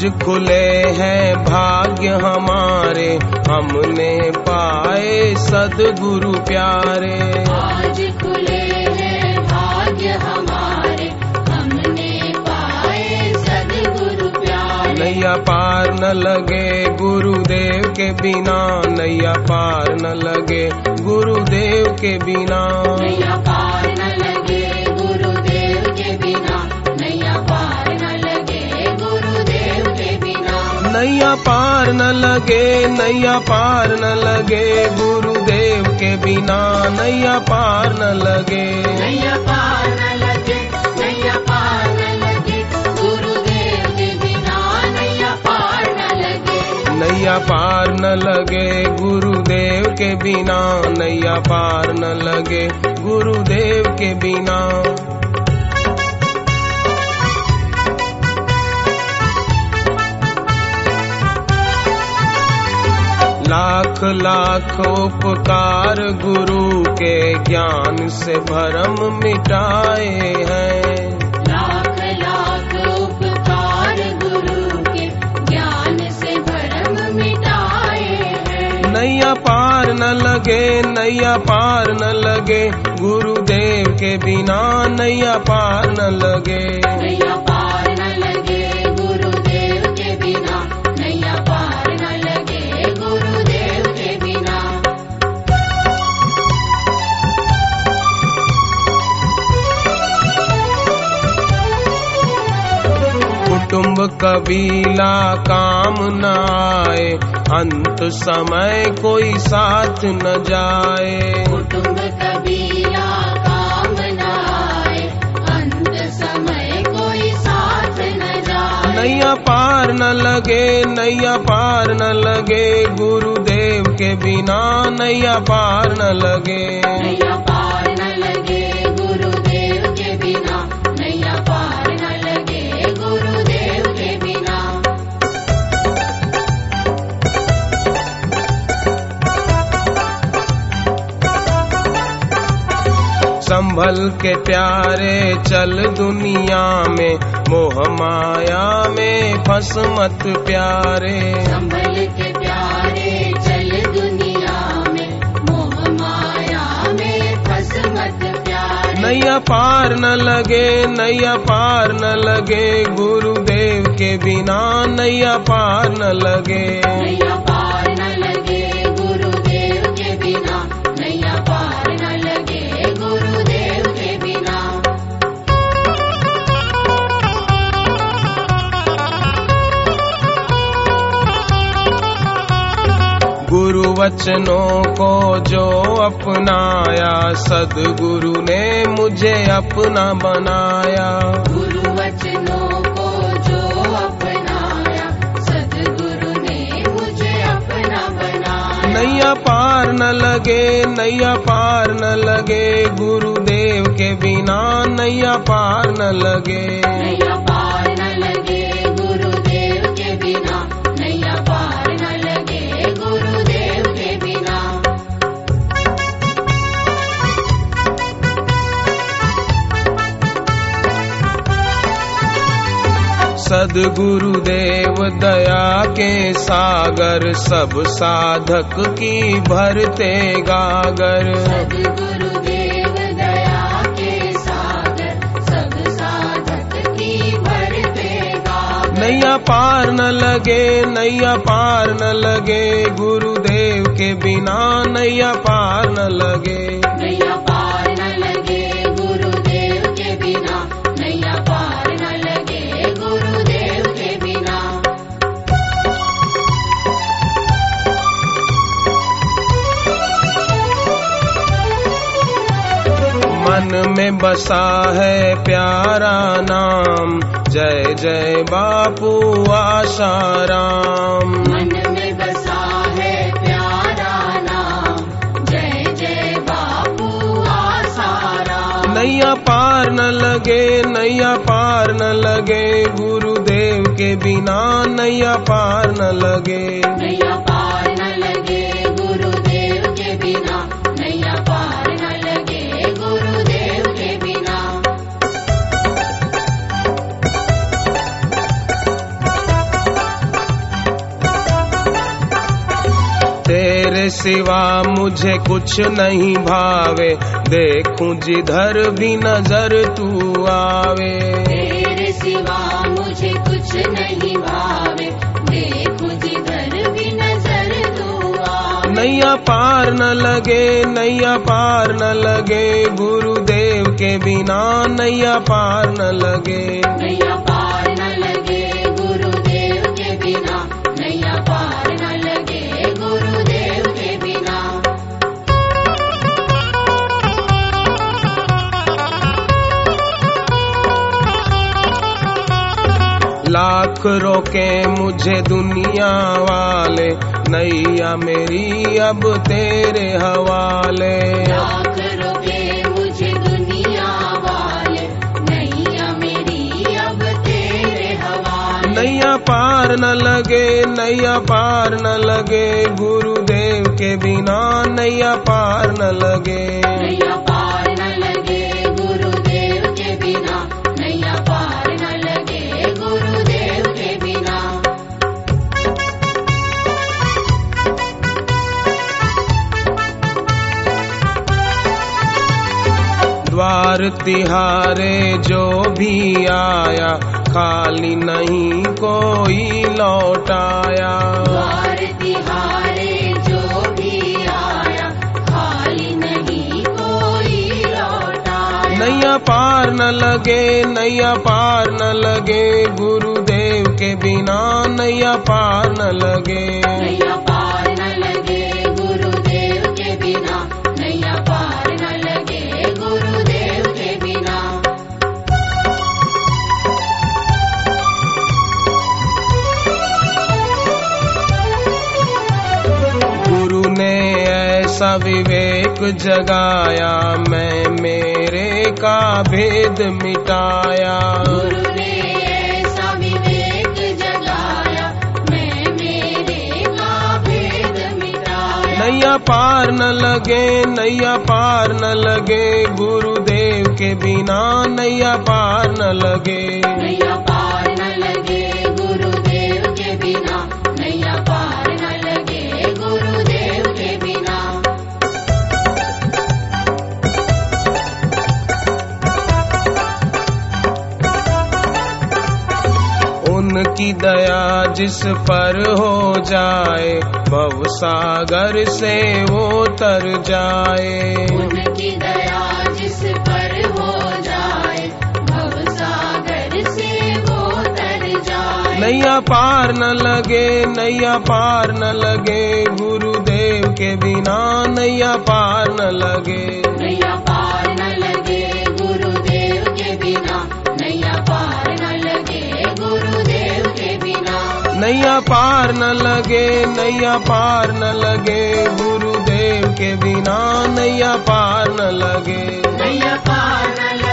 खुले हैं भाग्य हमारे हमने पाए सदगुरु प्यारे। आज खुले हैं भाग्य हमारे हमने पाए सदगुरु प्यारे। नैया पार न लगे गुरुदेव के बिना नैया पार न लगे गुरुदेव के बिना। नैया पार नैया पार न लगे नैया पार न लगे गुरुदेव के बिना नैया पार न लगे। नैया पार न लगे नैया पार न लगे गुरुदेव के बिना नैया पार न लगे। नैया पार न लगे गुरुदेव के बिना नैया पार न लगे गुरुदेव के बिना। लाख लाख उपकार गुरु के ज्ञान से भरम मिटाए हैं। लाख लाख उपकार गुरु के ज्ञान से भरम मिटाए हैं। नैया पार न लगे नैया पार न लगे गुरुदेव के बिना नैया पार न लगे। नैया पार कबीला काम न आए अंत समय कोई साथ न जाए। कुटुंब कबीला काम न आए अंत समय कोई साथ न जाए। नैया पार न लगे नैया पार न लगे गुरुदेव के बिना नैया पार न लगे। नैया पार संभल के प्यारे चल दुनिया में मोह माया में फंस मत प्यारे। संभल के प्यारे चल दुनिया में मोह माया में फंस मत प्यारे। नैया पार न लगे नैया पार न लगे गुरुदेव के बिना नैया पार न लगे। नैया पार न लगे वचनों को जो अपनाया सदगुरु ने मुझे अपना बनाया। गुरु वचनों को जो अपनाया सदगुरु ने मुझे अपना बनाया। नैया पार न लगे नैया पार न लगे गुरुदेव के बिना नैया पार न लगे। नैया पार न लगे सदगुरुदेव दया के सागर सब साधक की भरते गागर। सदगुरुदेव दया के सागर सब साधक की भरते गागर। नैया पार न लगे नैया पार न लगे गुरुदेव के बिना नैया पार न लगे। में बसा है प्यारा नाम। जय जय बापू आशाराम मन में बसा है प्यारा नाम। जय जय बापू आसाराम नैया पार न लगे नैया पार न लगे। गुरुदेव के बिना नैया पार न लगे। नैया तेरे सिवा मुझे कुछ नहीं भावे। देखूँ जिधर भी नज़र तू आवे। तेरे सिवा मुझे कुछ नहीं भावे। देखो जिधर भी नज़र तू आवे। नैया पार न लगे नैया पार न लगे। गुरुदेव के बिना नैया पार न लगे। नैया पार लाख रोके मुझे दुनिया वाले नैया मेरी अब तेरे हवाले। मुझे दुनिया वाले नैया मेरी अब तेरे हवाले। नैया पार न लगे नैया पार न लगे गुरुदेव के बिना नैया पार न लगे। नैया द्वार तिहारे जो भी आया खाली नहीं कोई लौटाया। द्वार तिहारे जो भी आया खाली नहीं कोई लौटा नैया पार न लगे नैया पार न लगे गुरुदेव के बिना नैया पार न लगे। नैया ऐसा विवेक जगाया मैं मेरे का भेद मिटाया। गुरु ने ऐसा विवेक जगाया मैं मेरे का भेद मिटाया। नैया पार न लगे नैया पार न लगे गुरुदेव के बिना नैया पार न लगे। नैया पार न लगे उनकी दया जिस पर हो जाए भव सागर से वो तर जाए। उनकी दया जिस पर हो जाए भव सागर से वो तर जाए। नैया पार न लगे नैया पार न लगे गुरुदेव के बिना नैया पार न लगे। नैया पार न लगे, नैया पार न लगे, गुरुदेव के बिना नैया पार न लगे। नैया पार न लगे